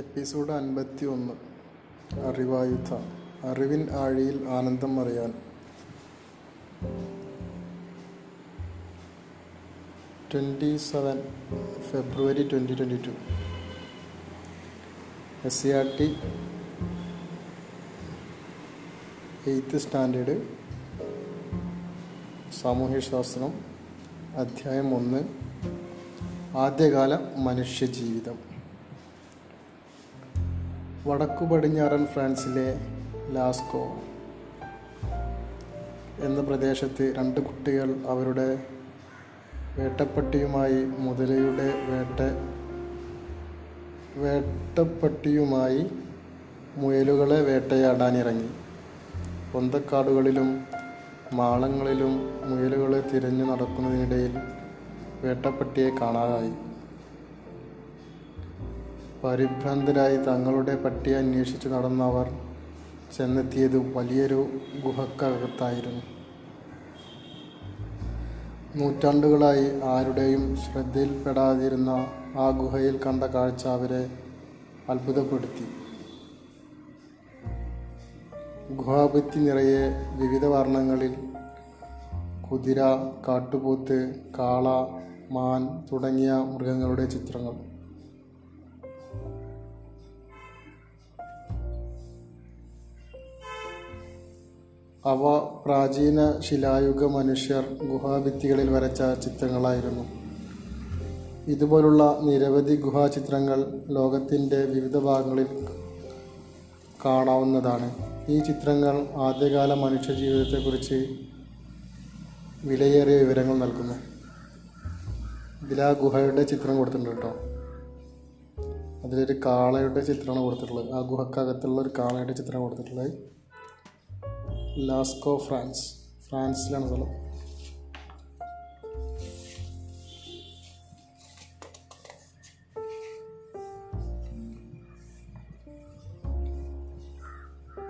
Episode അൻപത്തി ഒന്ന് അറിവായുധ. അറിവിൻ ആഴിയിൽ ആനന്ദം അറിയാൻ. Twenty seven February twenty twenty two S C R T eighth standard. സാമൂഹ്യശാസ്ത്രം അധ്യായം ഒന്ന്. ആദ്യകാല മനുഷ്യജീവിതം. വടക്കു പടിഞ്ഞാറൻ ഫ്രാൻസിലെ ലാസ്കോ എന്ന പ്രദേശത്ത് രണ്ട് കുട്ടികൾ അവരുടെ വേട്ടപ്പട്ടിയുമായി മുതലയുടെ വേട്ട വേട്ടപ്പട്ടിയുമായി മുയലുകളെ വേട്ടയാടാനിറങ്ങി. പൊന്തക്കാടുകളിലും മാളങ്ങളിലും മുയലുകളെ തിരഞ്ഞു നടക്കുന്നതിനിടയിൽ വേട്ടപ്പട്ടിയെ കാണാതായി. പരിഭ്രാന്തരായി തങ്ങളുടെ പട്ടിയെ അന്വേഷിച്ച് നടന്ന അവർ ചെന്നെത്തിയത് വലിയൊരു ഗുഹക്കകത്തായിരുന്നു. നൂറ്റാണ്ടുകളായി ആരുടെയും ശ്രദ്ധയിൽപ്പെടാതിരുന്ന ആ ഗുഹയിൽ കണ്ട കാഴ്ച അവരെ അത്ഭുതപ്പെടുത്തി. ഗുഹാഭിത്തി നിറയെ വിവിധ വർണങ്ങളിൽ കുതിര കാട്ടുപോത്ത് കാള മാൻ തുടങ്ങിയ മൃഗങ്ങളുടെ ചിത്രങ്ങൾ. അവ പ്രാചീന ശിലായുഗ മനുഷ്യർ ഗുഹാഭിത്തികളിൽ വരച്ച ചിത്രങ്ങളായിരുന്നു. ഇതുപോലുള്ള നിരവധി ഗുഹാചിത്രങ്ങൾ ലോകത്തിന്റെ വിവിധ ഭാഗങ്ങളിൽ കാണാവുന്നതാണ്. ഈ ചിത്രങ്ങൾ ആദ്യകാല മനുഷ്യ ജീവിതത്തെക്കുറിച്ച് വിലയേറിയ വിവരങ്ങൾ നൽകുന്നു. ഇതിൽ ആ ഗുഹയുടെ ചിത്രം കൊടുത്തിട്ടുണ്ട് കേട്ടോ. അതിലൊരു കാളയുടെ ചിത്രമാണ് കൊടുത്തിട്ടുള്ളത്. ആ ഗുഹക്കകത്തുള്ള ഒരു കാളയുടെ ചിത്രം കൊടുത്തിട്ടുള്ളത്. Lascaux France. ഫ്രാൻസിലാണ് സ്ഥലം.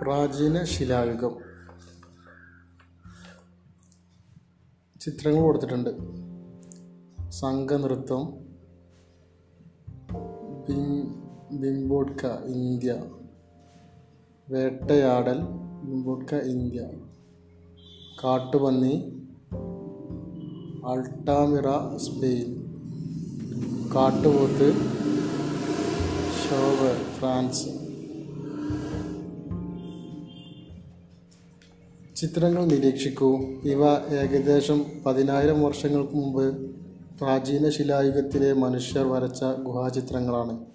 പ്രാചീന ശിലായുഗം. ചിത്രങ്ങൾ കൊടുത്തിട്ടുണ്ട്. സംഘനൃത്തം ബിം ബിംബോഡ്ക ഇന്ത്യ. വേട്ടയാടൽ ബിംബോഡ്ക ഇന്ത്യ. കാട്ടുപന്നി അൾട്ടാമിറ സ്പെയിൻ. കാട്ടുപോത്ത് ഷോവർ ഫ്രാൻസ്. ചിത്രങ്ങൾ നിരീക്ഷിക്കൂ. ഇവ ഏകദേശം പതിനായിരം വർഷങ്ങൾക്ക് മുമ്പ് പ്രാചീന ശിലായുഗത്തിലെ മനുഷ്യർ വരച്ച ഗുഹാചിത്രങ്ങളാണ്.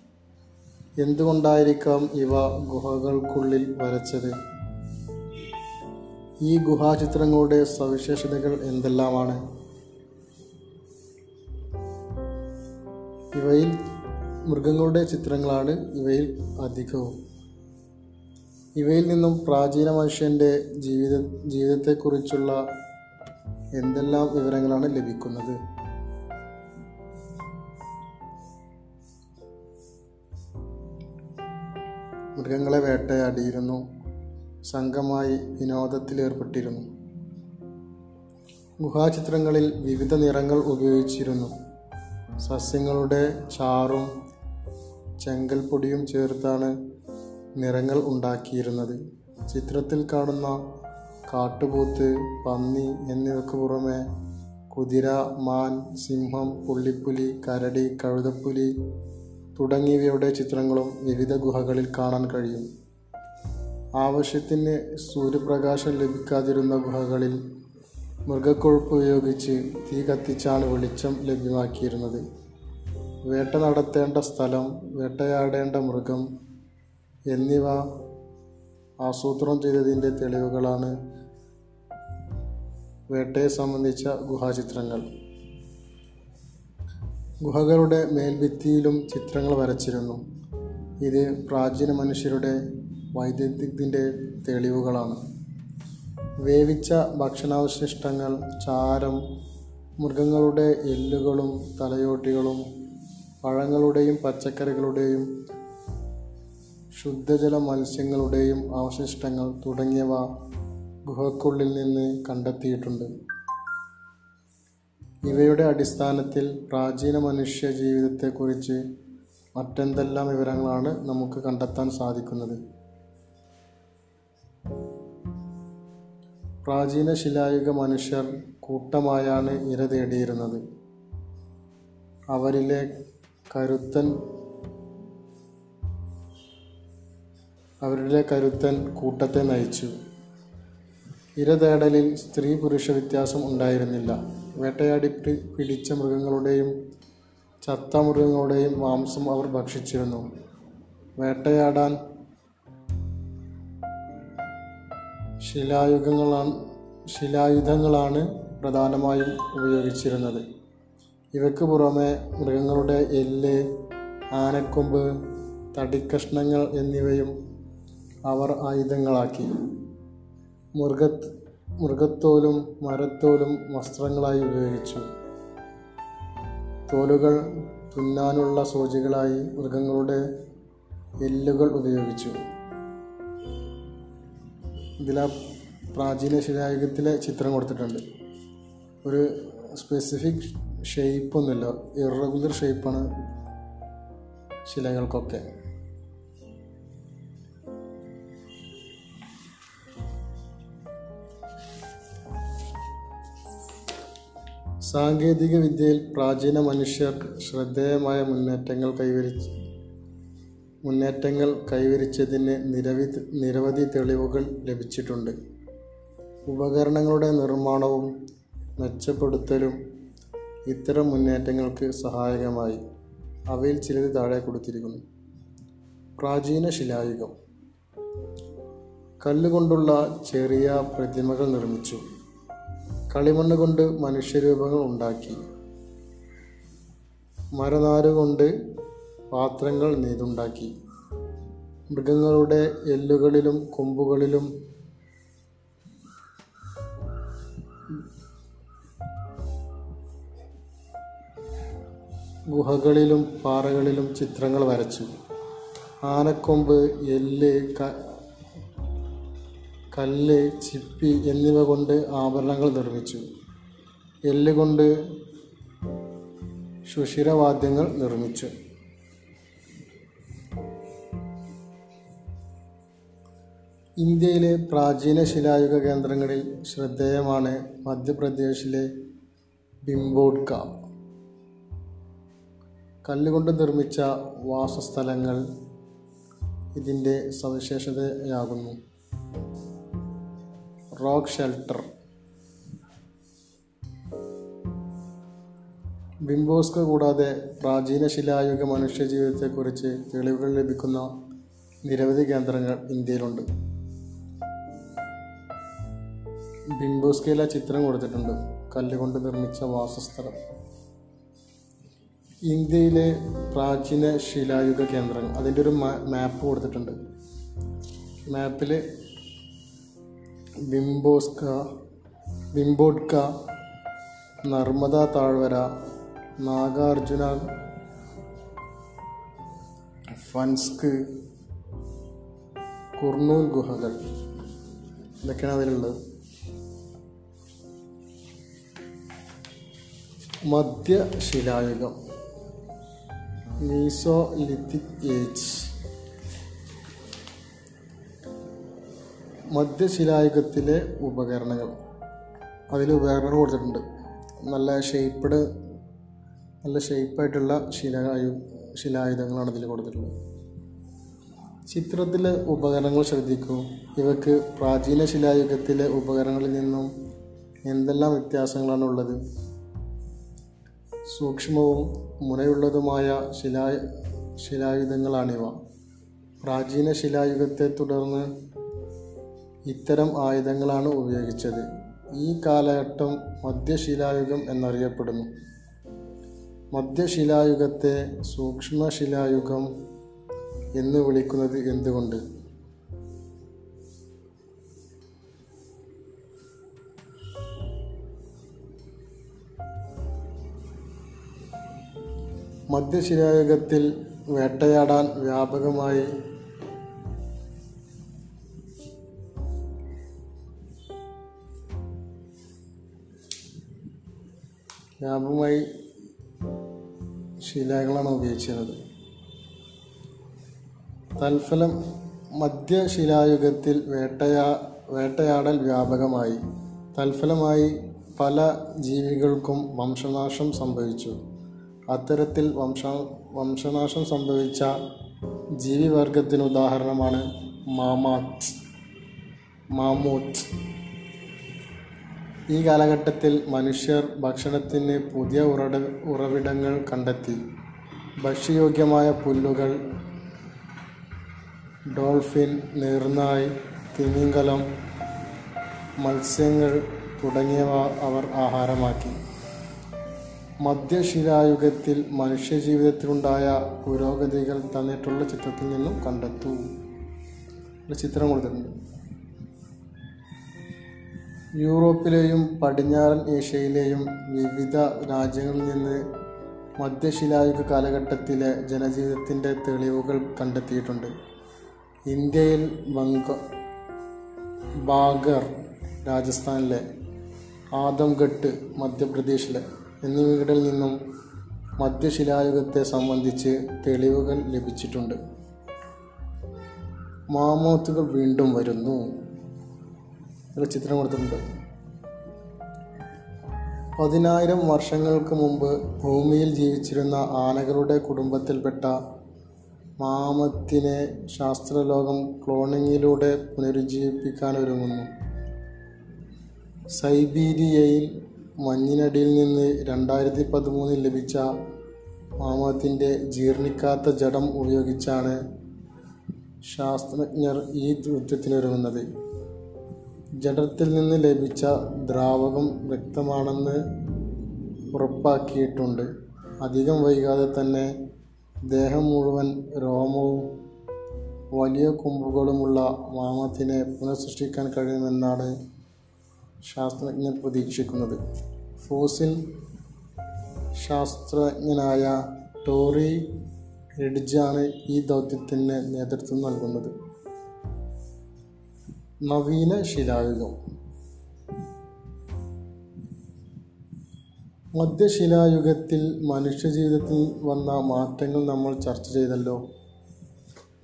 എന്തുകൊണ്ടായിരിക്കാം ഇവ ഗുഹകൾക്കുള്ളിൽ വരച്ചത്? ഈ ഗുഹാചിത്രങ്ങളുടെ സവിശേഷതകൾ എന്തെല്ലാമാണ്? ഇവയിൽ മൃഗങ്ങളുടെ ചിത്രങ്ങളാണ് ഇവയിൽ അധികവും. ഇവയിൽ നിന്നും പ്രാചീന മനുഷ്യന്റെ ജീവിത ജീവിതത്തെക്കുറിച്ചുള്ള എന്തെല്ലാം വിവരങ്ങളാണ് ലഭിക്കുന്നത്? മൃഗങ്ങളെ വേട്ടയാടിയിരുന്നു. സംഘമായി വിനോദത്തിലേർപ്പെട്ടിരുന്നു. ഗുഹാചിത്രങ്ങളിൽ വിവിധ നിറങ്ങൾ ഉപയോഗിച്ചിരുന്നു. സസ്യങ്ങളുടെ ചാറും ചെങ്കൽപ്പൊടിയും ചേർത്താണ് നിറങ്ങൾ ഉണ്ടാക്കിയിരുന്നത്. ചിത്രത്തിൽ കാണുന്ന കാട്ടുപോത്ത് പന്നി എന്നിവയ്ക്ക് പുറമെ കുതിര മാൻ സിംഹം പുള്ളിപ്പുലി കരടി കഴുതപ്പുലി തുടങ്ങിയവയുടെ ചിത്രങ്ങളും വിവിധ ഗുഹകളിൽ കാണാൻ കഴിയും. ആവശ്യത്തിന് സൂര്യപ്രകാശം ലഭിക്കാതിരുന്ന ഗുഹകളിൽ മൃഗക്കൊഴുപ്പ് ഉപയോഗിച്ച് തീ കത്തിച്ചാണ് വെളിച്ചം ലഭ്യമാക്കിയിരുന്നത്. വേട്ട നടത്തേണ്ട സ്ഥലം വേട്ടയാടേണ്ട മൃഗം എന്നിവ ആസൂത്രണം ചെയ്തതിന്റെ തെളിവുകളാണ് വേട്ടയെ സംബന്ധിച്ച ഗുഹാചിത്രങ്ങൾ. ഗുഹകളുടെ മേൽഭിത്തിയിലും ചിത്രങ്ങൾ വരച്ചിരുന്നു. ഇത് പ്രാചീന മനുഷ്യരുടെ വൈദ്യുതിന്റെ തെളിവുകളാണ്. വേവിച്ച ഭക്ഷണാവശിഷ്ടങ്ങൾ ചാരം മൃഗങ്ങളുടെ എല്ലുകളും തലയോട്ടികളും പഴങ്ങളുടെയും പച്ചക്കറികളുടെയും ശുദ്ധജല മത്സ്യങ്ങളുടെയും അവശിഷ്ടങ്ങൾ തുടങ്ങിയവ ഗുഹക്കുള്ളിൽ നിന്ന് കണ്ടെത്തിയിട്ടുണ്ട്. ഇവയുടെ അടിസ്ഥാനത്തിൽ പ്രാചീന മനുഷ്യ ജീവിതത്തെക്കുറിച്ച് മറ്റെന്തെല്ലാം വിവരങ്ങളാണ് നമുക്ക് കണ്ടെത്താൻ സാധിക്കുന്നത്? പ്രാചീന ശിലായുഗ മനുഷ്യർ കൂട്ടമായാണ് ഇര തേടിയിരുന്നത്. അവരിലെ കരുത്തൻ അവരുടെ കരുത്തൻ കൂട്ടത്തെ നയിച്ചു. ഇര തേടലിൽ സ്ത്രീ പുരുഷ വ്യത്യാസം ഉണ്ടായിരുന്നില്ല. വേട്ടയാടി പിടിച്ച മൃഗങ്ങളുടെയും ചത്ത മൃഗങ്ങളുടെയും മാംസം അവർ ഭക്ഷിച്ചിരുന്നു. വേട്ടയാടാൻ ശിലായുഗങ്ങളാണ് ശിലായുധങ്ങളാണ് പ്രധാനമായും ഉപയോഗിച്ചിരുന്നത്. ഇവയ്ക്ക് പുറമെ മൃഗങ്ങളുടെ എല്ല് ആനക്കൊമ്പ് തടിക്കഷ്ണങ്ങൾ എന്നിവയും അവർ ആയുധങ്ങളാക്കി. മൃഗ മൃഗത്തോലും മരത്തോലും വസ്ത്രങ്ങളായി ഉപയോഗിച്ചു. തോലുകൾ തുന്നാനുള്ള സൂചികളായി മൃഗങ്ങളുടെ എല്ലുകൾ ഉപയോഗിച്ചു. ഇതിൽ ആ പ്രാചീന ശിലായുഗത്തിലെ ചിത്രം കൊടുത്തിട്ടുണ്ട്. ഒരു സ്പെസിഫിക് ഷേപ്പൊന്നുമില്ല ഇറഗുലർ ഷേപ്പാണ് ശിലകൾക്കൊക്കെ. സാങ്കേതിക വിദ്യയിൽ പ്രാചീന മനുഷ്യർ ശ്രദ്ധേയമായ മുന്നേറ്റങ്ങൾ കൈവരിച്ചു മുന്നേറ്റങ്ങൾ കൈവരിച്ചതിന് നിരവധി നിരവധി തെളിവുകൾ ലഭിച്ചിട്ടുണ്ട്. ഉപകരണങ്ങളുടെ നിർമ്മാണവും മെച്ചപ്പെടുത്തലും ഇത്തരം മുന്നേറ്റങ്ങൾക്ക് സഹായകമായി. അവയിൽ ചിലത് താഴെ കൊടുത്തിരിക്കുന്നു. പ്രാചീന ശിലായുഗം. കല്ലുകൊണ്ടുള്ള ചെറിയ പ്രതിമകൾ നിർമ്മിച്ചു. കളിമണ്ണ് കൊണ്ട് മനുഷ്യരൂപങ്ങൾ ഉണ്ടാക്കി. മരനാര് കൊണ്ട് പാത്രങ്ങൾ നെയ്തുണ്ടാക്കി. മൃഗങ്ങളുടെ എല്ലുകളിലും കൊമ്പുകളിലും ഗുഹകളിലും പാറകളിലും ചിത്രങ്ങൾ വരച്ചു. ആനക്കൊമ്പ് എല്ല് കല്ല് ചിപ്പി എന്നിവ കൊണ്ട് ആഭരണങ്ങൾ നിർമ്മിച്ചു. എല്ല് കൊണ്ട് സുഷിരവാദ്യങ്ങൾ നിർമ്മിച്ചു. ഇന്ത്യയിലെ പ്രാചീന ശിലായുഗ കേന്ദ്രങ്ങളിൽ ശ്രദ്ധേയമാണ് മധ്യപ്രദേശിലെ ബിംബോഡ്ക കല്ലുകൊണ്ട് നിർമ്മിച്ച വാസസ്ഥലങ്ങൾ ഇതിന്റെ സവിശേഷതയാകുന്നു. Rock shelter. ബിംബോസ്ക കൂടാതെ പ്രാചീന ശിലായുഗ മനുഷ്യജീവിതത്തെക്കുറിച്ച് തെളിവുകൾ ലഭിക്കുന്ന നിരവധി കേന്ദ്രങ്ങൾ ഇന്ത്യയിലുണ്ട്. ബിംബോസ്കയിലെ ചിത്രം കൊടുത്തിട്ടുണ്ട്. കല്ലുകൊണ്ട് നിർമ്മിച്ച വാസസ്ഥലം. ഇന്ത്യയിലെ പ്രാചീന ശിലായുഗ കേന്ദ്രങ്ങൾ. അതിന്റെ ഒരു മാപ്പ് കൊടുത്തിട്ടുണ്ട്. മാപ്പിൽ ബിംബോസ്ക ബിംബോഡ്ക നർമ്മദ താഴ്വര നാഗാർജുന ഫൻസ്ക് കുർണൂൽ ഗുഹകൾ. ഇതൊക്കെയാണ് അതിലുള്ളത്. മധ്യശിലായുഗം. മീസോലിത്തിക് ഏജ് മധ്യശിലായുഗത്തിലെ ഉപകരണങ്ങൾ. അതിൽ ഉപകരണങ്ങൾ കൊടുത്തിട്ടുണ്ട്. നല്ല ഷേപ്പ്ഡ് നല്ല ഷേപ്പായിട്ടുള്ള ശിലായു ശിലായുധങ്ങളാണ് ഇതിൽ കൊടുത്തിട്ടുള്ളത്. ചിത്രത്തിലെ ഉപകരണങ്ങൾ ശ്രദ്ധിക്കൂ. ഇവക്ക് പ്രാചീന ശിലായുഗത്തിലെ ഉപകരണങ്ങളിൽ നിന്നും എന്തെല്ലാം വ്യത്യാസങ്ങളാണ് ഉള്ളത്? സൂക്ഷ്മവും മുനയുള്ളതുമായ ശിലാ ശിലായുധങ്ങളാണിവ പ്രാചീന ശിലായുഗത്തെ തുടർന്ന് ഇത്തരം ആയുധങ്ങളാണ് ഉപയോഗിച്ചത്. ഈ കാലഘട്ടം മധ്യശിലായുഗം എന്നറിയപ്പെടുന്നു. മധ്യശിലായുഗത്തെ സൂക്ഷ്മശിലായുഗം എന്ന് വിളിക്കുന്നത് എന്തുകൊണ്ട്? മധ്യശിലായുഗത്തിൽ വേട്ടയാടാൻ വ്യാപകമായി വ്യാപകമായി ശിലകളാണ് ഉപയോഗിച്ചിരുന്നത്. തൽഫലം മധ്യശിലായുഗത്തിൽ വേട്ടയാ വേട്ടയാടൽ വ്യാപകമായി. തൽഫലമായി പല ജീവികൾക്കും വംശനാശം സംഭവിച്ചു. അത്തരത്തിൽ വംശ വംശനാശം സംഭവിച്ച ജീവിവർഗത്തിന് ഉദാഹരണമാണ് മാമാത്ത്. മാമൂത്ത്. ഈ കാലഘട്ടത്തിൽ മനുഷ്യർ ഭക്ഷണത്തിന് പുതിയ ഉറട ഉറവിടങ്ങൾ കണ്ടെത്തി. ഭക്ഷ്യയോഗ്യമായ പുല്ലുകൾ ഡോൾഫിൻ നീർനായ് തിമിംഗലം മത്സ്യങ്ങൾ തുടങ്ങിയവ അവർ ആഹാരമാക്കി. മധ്യശിലായുഗത്തിൽ മനുഷ്യജീവിതത്തിലുണ്ടായ പുരോഗതികൾ തന്നിട്ടുള്ള ചിത്രത്തിൽ നിന്നും കണ്ടെത്തൂ. ഒരു ചിത്രം കൊടുത്തിട്ടുണ്ട്. യൂറോപ്പിലെയും പടിഞ്ഞാറൻ ഏഷ്യയിലെയും വിവിധ രാജ്യങ്ങളിൽ നിന്ന് മധ്യശിലായുഗ കാലഘട്ടത്തിലെ ജനജീവിതത്തിന്റെ തെളിവുകൾ കണ്ടെത്തിയിട്ടുണ്ട്. ഇന്ത്യയിൽ ബംഗ ബാഗർ രാജസ്ഥാനിലെ ആദംഘട്ട് മധ്യപ്രദേശിലെ എന്നിവയിൽ നിന്നും മധ്യശിലായുഗത്തെ സംബന്ധിച്ച് തെളിവുകൾ ലഭിച്ചിട്ടുണ്ട്. മാമോത്തുകൾ വീണ്ടും വരുന്നു. ഒരു ചിത്രം കൊടുത്തിട്ടുണ്ട്. പതിനായിരം വർഷങ്ങൾക്ക് മുമ്പ് ഭൂമിയിൽ ജീവിച്ചിരുന്ന ആനകളുടെ കുടുംബത്തിൽപ്പെട്ട മാമത്തിനെ ശാസ്ത്രലോകം ക്ലോണിങ്ങിലൂടെ പുനരുജ്ജീവിപ്പിക്കാൻ ഒരുങ്ങുന്നു. സൈബീരിയയിൽ മഞ്ഞിനടിയിൽ നിന്ന് രണ്ടായിരത്തി പതിമൂന്നിൽ ലഭിച്ച മാമത്തിന്റെ ജീർണിക്കാത്ത ജഡം ഉപയോഗിച്ചാണ് ശാസ്ത്രജ്ഞർ ഈ ദൗത്യത്തിനൊരുങ്ങുന്നത് ജഡത്തിൽ നിന്ന് ലഭിച്ച ദ്രാവകം വ്യക്തമാണെന്ന് ഉറപ്പാക്കിയിട്ടുണ്ട്. അധികം വൈകാതെ തന്നെ ദേഹം മുഴുവൻ രോമവും വലിയ കൊമ്പുകളുമുള്ള മാമത്തിനെ പുനഃസൃഷ്ടിക്കാൻ കഴിയുമെന്നാണ് ശാസ്ത്രജ്ഞർ പ്രതീക്ഷിക്കുന്നത്. ഫോസിൽ ശാസ്ത്രജ്ഞനായ ടോറി എഡിജാണ് ഈ ദൗത്യത്തിന് നേതൃത്വം നൽകുന്നത്. നവീന ശിലായുഗം. മധ്യശിലായുഗത്തിൽ മനുഷ്യജീവിതത്തിൽ വന്ന മാറ്റങ്ങൾ നമ്മൾ ചർച്ച ചെയ്തല്ലോ.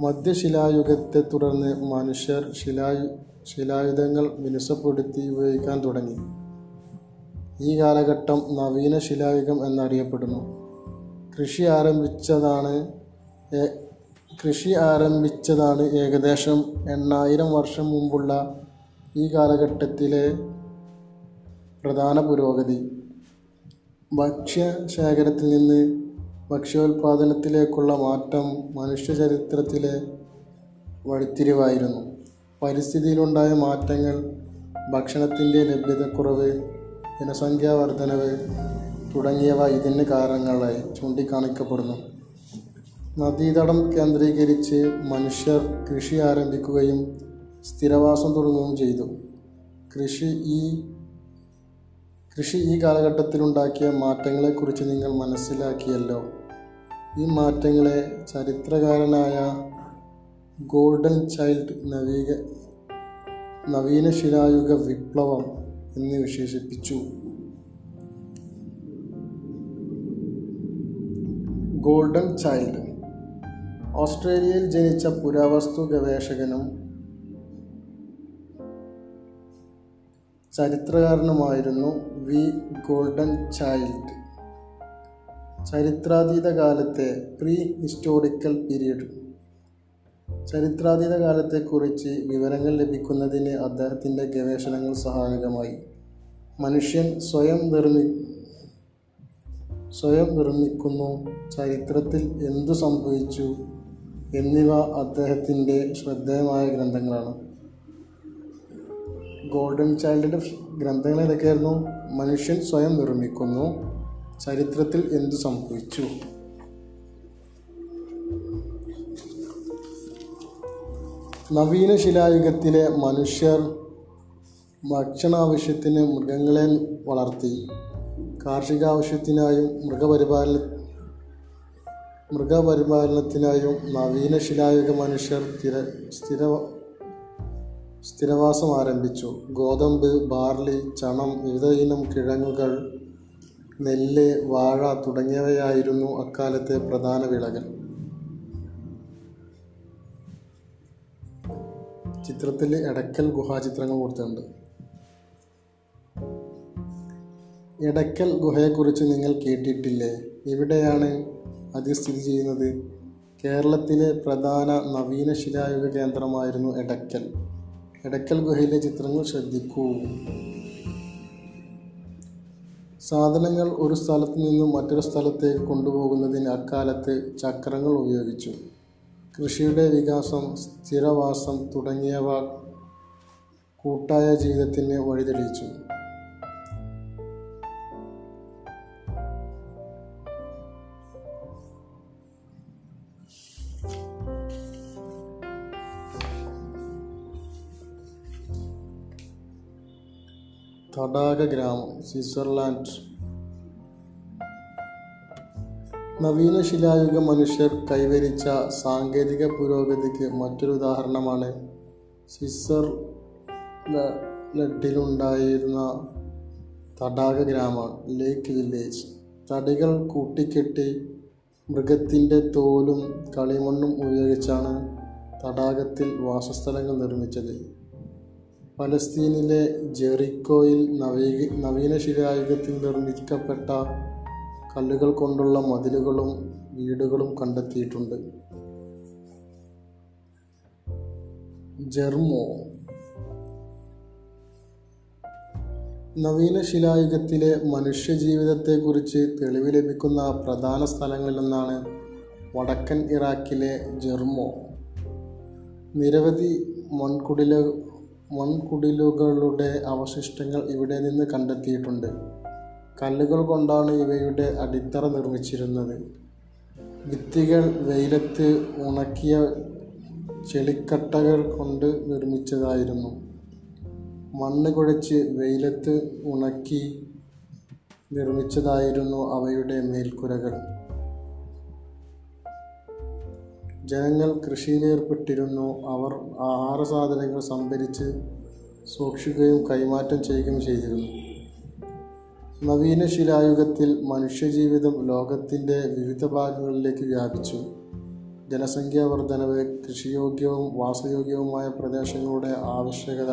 മധ്യശിലായുഗത്തെ തുടർന്ന് മനുഷ്യർ ശിലായു ശിലായുധങ്ങൾ മിനുസപ്പെടുത്തി ഉപയോഗിക്കാൻ തുടങ്ങി. ഈ കാലഘട്ടം നവീന ശിലായുഗം എന്നറിയപ്പെടുന്നു. കൃഷി ആരംഭിച്ചതാണ് കൃഷി ആരംഭിച്ചതാണ് ഏകദേശം എണ്ണായിരം വർഷം മുമ്പുള്ള ഈ കാലഘട്ടത്തിലെ പ്രധാന പുരോഗതി. ഭക്ഷ്യ ശേഖരത്തിൽ നിന്ന് ഭക്ഷ്യോൽപാദനത്തിലേക്കുള്ള മാറ്റം മനുഷ്യ ചരിത്രത്തിലെ വഴിത്തിരിവായിരുന്നു. പരിസ്ഥിതിയിലുണ്ടായ മാറ്റങ്ങൾ ഭക്ഷണത്തിന്റെ ലഭ്യതക്കുറവ് ജനസംഖ്യാ വർധനവ് തുടങ്ങിയവ ഇതിന് കാരണങ്ങളായി ചൂണ്ടിക്കാണിക്കപ്പെടുന്നു. നദീതടം കേന്ദ്രീകരിച്ച് മനുഷ്യർ കൃഷി ആരംഭിക്കുകയും സ്ഥിരവാസം തുടങ്ങുകയും ചെയ്തു. കൃഷി ഈ കൃഷി ഈ കാലഘട്ടത്തിലുണ്ടാക്കിയ മാറ്റങ്ങളെക്കുറിച്ച് നിങ്ങൾ മനസ്സിലാക്കിയല്ലോ. ഈ മാറ്റങ്ങളെ ചരിത്രകാരനായ ഗോൾഡൻ ചൈൽഡ് നവീക നവീന ശിലായുഗ വിപ്ലവം എന്ന് വിശേഷിപ്പിച്ചു. Gordon Childe. ഓസ്ട്രേലിയയിൽ ജനിച്ച പുരാവസ്തു ഗവേഷകനും ചരിത്രകാരനുമായിരുന്നു വി. Gordon Childe. ചരിത്രാതീത കാലത്തെ പ്രീ ഹിസ്റ്റോറിക്കൽ പീരീഡ്. ചരിത്രാതീത കാലത്തെക്കുറിച്ച് വിവരങ്ങൾ ലഭിക്കുന്നതിന് അദ്ദേഹത്തിന്റെ ഗവേഷണങ്ങൾ സഹായകമായി. മനുഷ്യൻ സ്വയം നിർമ്മി സ്വയം നിർമ്മിക്കുന്നു. ചരിത്രത്തിൽ എന്തു സംഭവിച്ചു എന്നിവ അദ്ദേഹത്തിന്റെ ശ്രദ്ധേയമായ ഗ്രന്ഥങ്ങളാണ്. ഗോൾഡൻ ചൈൽഡിന്റെ ഗ്രന്ഥങ്ങൾ ഏതൊക്കെയായിരുന്നു? മനുഷ്യൻ സ്വയം നിർമ്മിക്കുന്നു. ചരിത്രത്തിൽ എന്തു സംഭവിച്ചു? നവീന ശിലായുഗത്തിലെ മനുഷ്യർ ഭക്ഷണാവശ്യത്തിന് മൃഗങ്ങളെ വളർത്തി. കാർഷിക ആവശ്യത്തിനായും മൃഗപരിപാലന മൃഗപരിപാലനത്തിനായും നവീന ശിലായുഗ മനുഷ്യർ സ്ഥിര സ്ഥിര സ്ഥിരവാസം ആരംഭിച്ചു. ഗോതമ്പ് ബാർലി ചണം വിവിധ ഇനം കിഴങ്ങുകൾ നെല്ല് വാഴ തുടങ്ങിയവയായിരുന്നു അക്കാലത്തെ പ്രധാന വിളകൾ. ചിത്രത്തിൽ എടക്കൽ ഗുഹാചിത്രങ്ങൾ കൊടുത്തിട്ടുണ്ട്. എടക്കൽ ഗുഹയെക്കുറിച്ച് നിങ്ങൾ കേട്ടിട്ടില്ലേ? എവിടെയാണ് അത് സ്ഥിതി ചെയ്യുന്നത്? കേരളത്തിലെ പ്രധാന നവീന ശിലായുഗ കേന്ദ്രമായിരുന്നു എടക്കൽ. എടക്കൽ ഗുഹയിലെ ചിത്രങ്ങൾ ശ്രദ്ധിക്കൂ. സാധനങ്ങൾ ഒരു സ്ഥലത്ത് നിന്നും മറ്റൊരു സ്ഥലത്തേക്ക് കൊണ്ടുപോകുന്നതിന് അക്കാലത്ത് ചക്രങ്ങൾ ഉപയോഗിച്ചു. കൃഷിയുടെ വികാസം സ്ഥിരവാസം തുടങ്ങിയവ കൂട്ടായ ജീവിതത്തിന് വഴിതെളിച്ചു തടാക ഗ്രാമം സ്വിറ്റ്സർലാൻഡ്. നവീന ശിലായുഗ മനുഷ്യർ കൈവരിച്ച സാങ്കേതിക പുരോഗതിക്ക് മറ്റൊരു ഉദാഹരണമാണ്. സിസർ ലഡിലുണ്ടായിരുന്ന തടാക ഗ്രാമം ലേക്ക് വില്ലേജ് തടികൾ കൂട്ടിക്കെട്ടി മൃഗത്തിന്റെ തോലും കളിമണ്ണും ഉപയോഗിച്ചാണ് തടാകത്തിൽ വാസസ്ഥലങ്ങൾ നിർമ്മിച്ചത്. പലസ്തീനിലെ ജെറിക്കോയിൽ നവീ നവീന ശിലായുഗത്തിൽ നിർമ്മിക്കപ്പെട്ട കല്ലുകൾ കൊണ്ടുള്ള മതിലുകളും വീടുകളും കണ്ടെത്തിയിട്ടുണ്ട്. ജെർമോ നവീന ശിലായുഗത്തിലെ മനുഷ്യജീവിതത്തെക്കുറിച്ച് തെളിവ് ലഭിക്കുന്ന പ്രധാന സ്ഥലങ്ങളിലൊന്നാണ് വടക്കൻ ഇറാഖിലെ ജെർമോ നിരവധി മൺകുടില മൺകുടിലുകളുടെ അവശിഷ്ടങ്ങൾ ഇവിടെ നിന്ന് കണ്ടെത്തിയിട്ടുണ്ട്. കല്ലുകൾ കൊണ്ടാണ് ഇവയുടെ അടിത്തറ നിർമ്മിച്ചിരുന്നത്. ഭിത്തികൾ വെയിലത്ത് ഉണക്കിയ ചെളിക്കട്ടകൾ കൊണ്ട് നിർമ്മിച്ചതായിരുന്നു. മണ്ണ് കുഴച്ച് വെയിലത്ത് ഉണക്കി നിർമ്മിച്ചതായിരുന്നു അവയുടെ മേൽക്കുരകൾ. ജനങ്ങൾ കൃഷിയിലേർപ്പെട്ടിരുന്നു അവർ ആഹാര സാധനങ്ങൾ സംഭരിച്ച് സൂക്ഷിക്കുകയും കൈമാറ്റം ചെയ്യുകയും ചെയ്തിരുന്നു. നവീന ശിലായുഗത്തിൽ മനുഷ്യജീവിതം ലോകത്തിന്റെ വിവിധ ഭാഗങ്ങളിലേക്ക് വ്യാപിച്ചു. ജനസംഖ്യാ വർധനവ് കൃഷിയോഗ്യവും വാസയോഗ്യവുമായ പ്രദേശങ്ങളുടെ ആവശ്യകത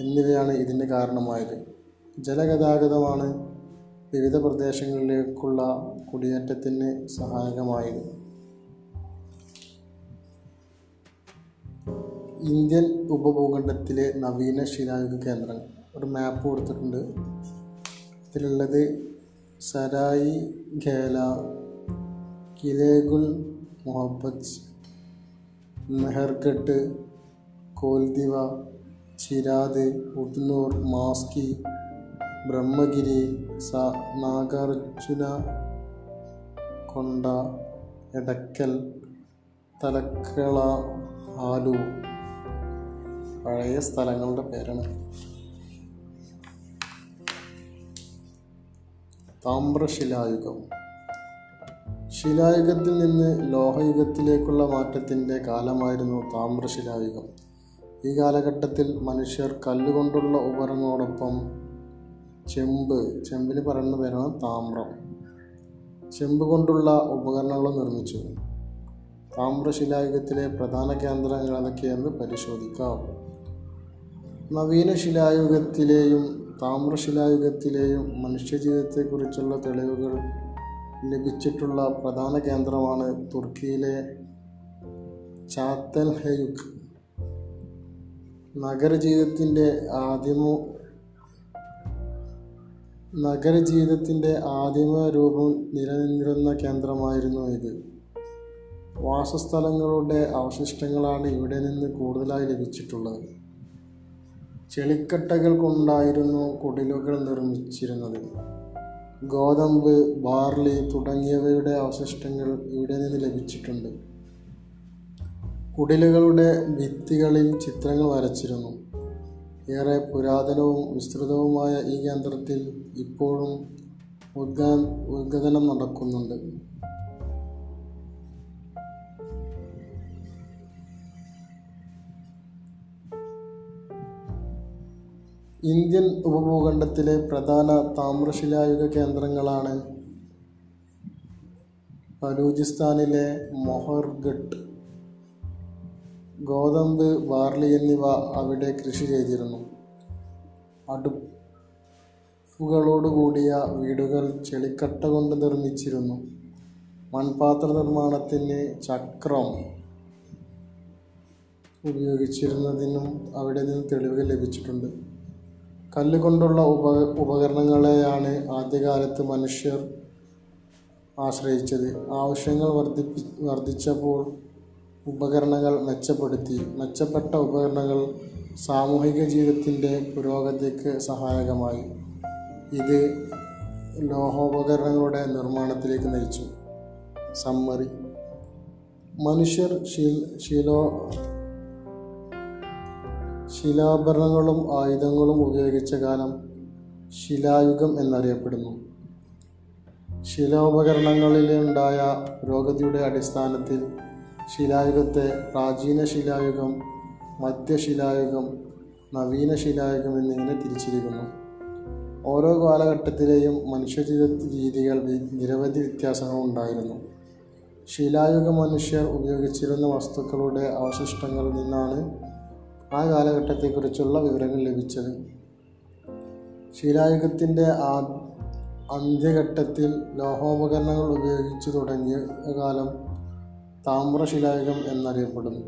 എന്നിവയാണ് ഇതിന് കാരണമായത്. ജലഗതാഗതമാണ് വിവിധ പ്രദേശങ്ങളിലേക്കുള്ള കുടിയേറ്റത്തിന് സഹായകമായത്. ഇന്ത്യൻ ഉപഭൂഖണ്ഡത്തിലെ നവീന ശിലായുഗ കേന്ദ്രങ്ങൾ ഒരു മാപ്പ് കൊടുത്തിട്ടുണ്ട്. ഇതിലുള്ളത് സരായി ഖേല കിലേഗുൽ മുഹബത്ത് മെഹർഗട്ട് കോൽദിവ ചിരാത് ഉദ്നൂർ മാസ്കി ബ്രഹ്മഗിരി സ നാഗാർജുന കൊണ്ട എടക്കൽ തലക്കള ആലു. പഴയ സ്ഥലങ്ങളുടെ പേരാണ്. താമ്രശിലായുഗം. ശിലായുഗത്തിൽ നിന്ന് ലോഹയുഗത്തിലേക്കുള്ള മാറ്റത്തിന്റെ കാലമായിരുന്നു താമ്രശിലായുഗം. ഈ കാലഘട്ടത്തിൽ മനുഷ്യർ കല്ലുകൊണ്ടുള്ള ഉപകരണങ്ങളോടൊപ്പം ചെമ്പ് ചെമ്പിന് പറയുന്ന പേരാണ് താമ്രം. ചെമ്പ് കൊണ്ടുള്ള ഉപകരണങ്ങളും നിർമ്മിച്ചു. താമ്രശിലായുഗത്തിലെ പ്രധാന കേന്ദ്രങ്ങൾ ഏതൊക്കെയെന്ന് പരിശോധിക്കാം. നവീന ശിലായുഗത്തിലെയും താമ്രശിലായുഗത്തിലെയും മനുഷ്യജീവിതത്തെക്കുറിച്ചുള്ള തെളിവുകൾ ലഭിച്ചിട്ടുള്ള പ്രധാന കേന്ദ്രമാണ് തുർക്കിയിലെ ചാത്തൽ ഹെയുഗ് നഗരജീവിതത്തിന്റെ ആദിമ നഗരജീവിതത്തിന്റെ ആദിമ രൂപം നിലനിന്നിരുന്ന കേന്ദ്രമായിരുന്നു ഇത്. വാസസ്ഥലങ്ങളുടെ അവശിഷ്ടങ്ങളാണ് ഇവിടെ നിന്ന് കൂടുതലായി ലഭിച്ചിട്ടുള്ളത്. ചെളിക്കട്ടകൾ കൊണ്ടായിരുന്നു കുടിലുകൾ നിർമ്മിച്ചിരുന്നത്. ഗോതമ്പ് ബാർലി തുടങ്ങിയവയുടെ അവശിഷ്ടങ്ങൾ ഇവിടെ നിന്ന് ലഭിച്ചിട്ടുണ്ട്. കുടിലുകളുടെ ഭിത്തികളിൽ ചിത്രങ്ങൾ വരച്ചിരുന്നു. ഏറെ പുരാതനവും വിസ്തൃതവുമായ ഈ കേന്ദ്രത്തിൽ ഇപ്പോഴും ഉദ്ഘാ ഉദ്ഘാടനം നടക്കുന്നുണ്ട്. ഇന്ത്യൻ ഉപഭൂഖണ്ഡത്തിലെ പ്രധാന താമ്രശിലായുഗ കേന്ദ്രങ്ങളാണ് ബലൂചിസ്ഥാനിലെ മൊഹർഗട്ട് ഗോതമ്പ് ബാർലി എന്നിവ അവിടെ കൃഷി ചെയ്തിരുന്നു. അടുപ്പുകളോടുകൂടിയ വീടുകൾ ചെളിക്കട്ട കൊണ്ട് നിർമ്മിച്ചിരുന്നു. മൺപാത്ര നിർമ്മാണത്തിന് ചക്രം ഉപയോഗിച്ചിരുന്നതിനും അവിടെ നിന്ന് തെളിവുകൾ ലഭിച്ചിട്ടുണ്ട്. കല്ലുകൊണ്ടുള്ള ഉപ ഉപകരണങ്ങളെയാണ് ആദ്യകാലത്ത് മനുഷ്യർ ആശ്രയിച്ചത്. ആവശ്യങ്ങൾ വർദ്ധിപ്പി വർദ്ധിച്ചപ്പോൾ ഉപകരണങ്ങൾ മെച്ചപ്പെടുത്തി. മെച്ചപ്പെട്ട ഉപകരണങ്ങൾ സാമൂഹിക ജീവിതത്തിന്റെ പുരോഗതിക്ക് സഹായകമായി. ഇത് ലോഹോപകരണങ്ങളുടെ നിർമ്മാണത്തിലേക്ക് നയിച്ചു. സമ്മറി. മനുഷ്യർ ശീൽ ശീലോ ശിലാഭരണങ്ങളും ആയുധങ്ങളും ഉപയോഗിച്ച കാലം ശിലായുഗം എന്നറിയപ്പെടുന്നു. ശിലോപകരണങ്ങളിലുണ്ടായ പുരോഗതിയുടെ അടിസ്ഥാനത്തിൽ ശിലായുഗത്തെ പ്രാചീന ശിലായുഗം മധ്യശിലായുഗം നവീന ശിലായുഗം എന്നിങ്ങനെ തിരിച്ചിരിക്കുന്നു. ഓരോ കാലഘട്ടത്തിലെയും മനുഷ്യജീവിത രീതികൾ നിരവധി വ്യത്യാസങ്ങൾ ഉണ്ടായിരുന്നു. ശിലായുഗ മനുഷ്യർ ഉപയോഗിച്ചിരുന്ന വസ്തുക്കളുടെ അവശിഷ്ടങ്ങളിൽ നിന്നാണ് ആ കാലഘട്ടത്തെക്കുറിച്ചുള്ള വിവരങ്ങൾ ലഭിച്ചത്. ശിലായുഗത്തിന്റെ ആ അന്ത്യഘട്ടത്തിൽ ലോഹോപകരണങ്ങൾ ഉപയോഗിച്ചു തുടങ്ങിയ കാലം താമ്രശിലായുഗം എന്നറിയപ്പെടുന്നു.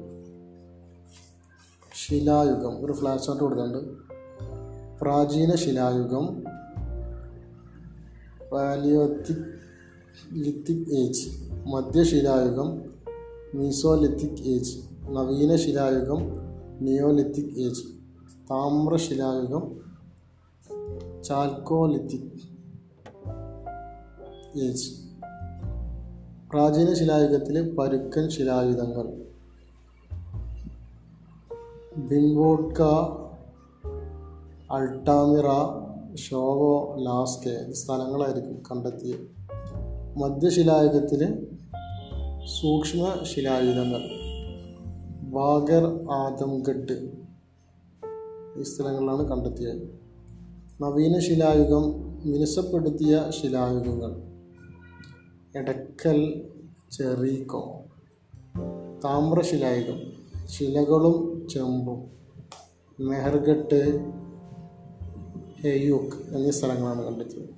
ശിലായുഗം ഒരു ഫ്ലാഷ് ഷോട്ട് കൊടുക്കുന്നുണ്ട് പ്രാചീന ശിലായുഗം പാലിയോത്തിക് ലിത്തിക് ഏജ് മധ്യശിലായുഗം മീസോലിത്തിക് ഏജ് നവീന ശിലായുഗം നിയോലിത്തിക് ഏജ്. താമ്രശിലായുഗം ചാൽക്കോലിത്തിക് ഏജ്. പ്രാചീന ശിലായുഗത്തിലെ പരുക്കൻ ശിലായുധങ്ങൾ. ബിംബോഡ്ക അൾട്ടാമിറ ഷോവോ ലാസ്കെ സ്ഥലങ്ങളായിരിക്കും കണ്ടെത്തിയത്. മധ്യശിലായുഗത്തിലെ സൂക്ഷ്മ ശിലായുധങ്ങൾ ബാഗർ ആദംഘട്ട് ഈ സ്ഥലങ്ങളിലാണ് കണ്ടെത്തിയത്. നവീന ശിലായുഗം മിനുസപ്പെടുത്തിയ ശിലായുഗങ്ങൾ. എടക്കൽ ചെറീക്കോ താമ്രശിലായുഗം ശിലകളും ചെമ്പും. മെഹർഗട്ട് ഹെയൂക്ക് എന്നീ സ്ഥലങ്ങളാണ് കണ്ടെത്തിയത്.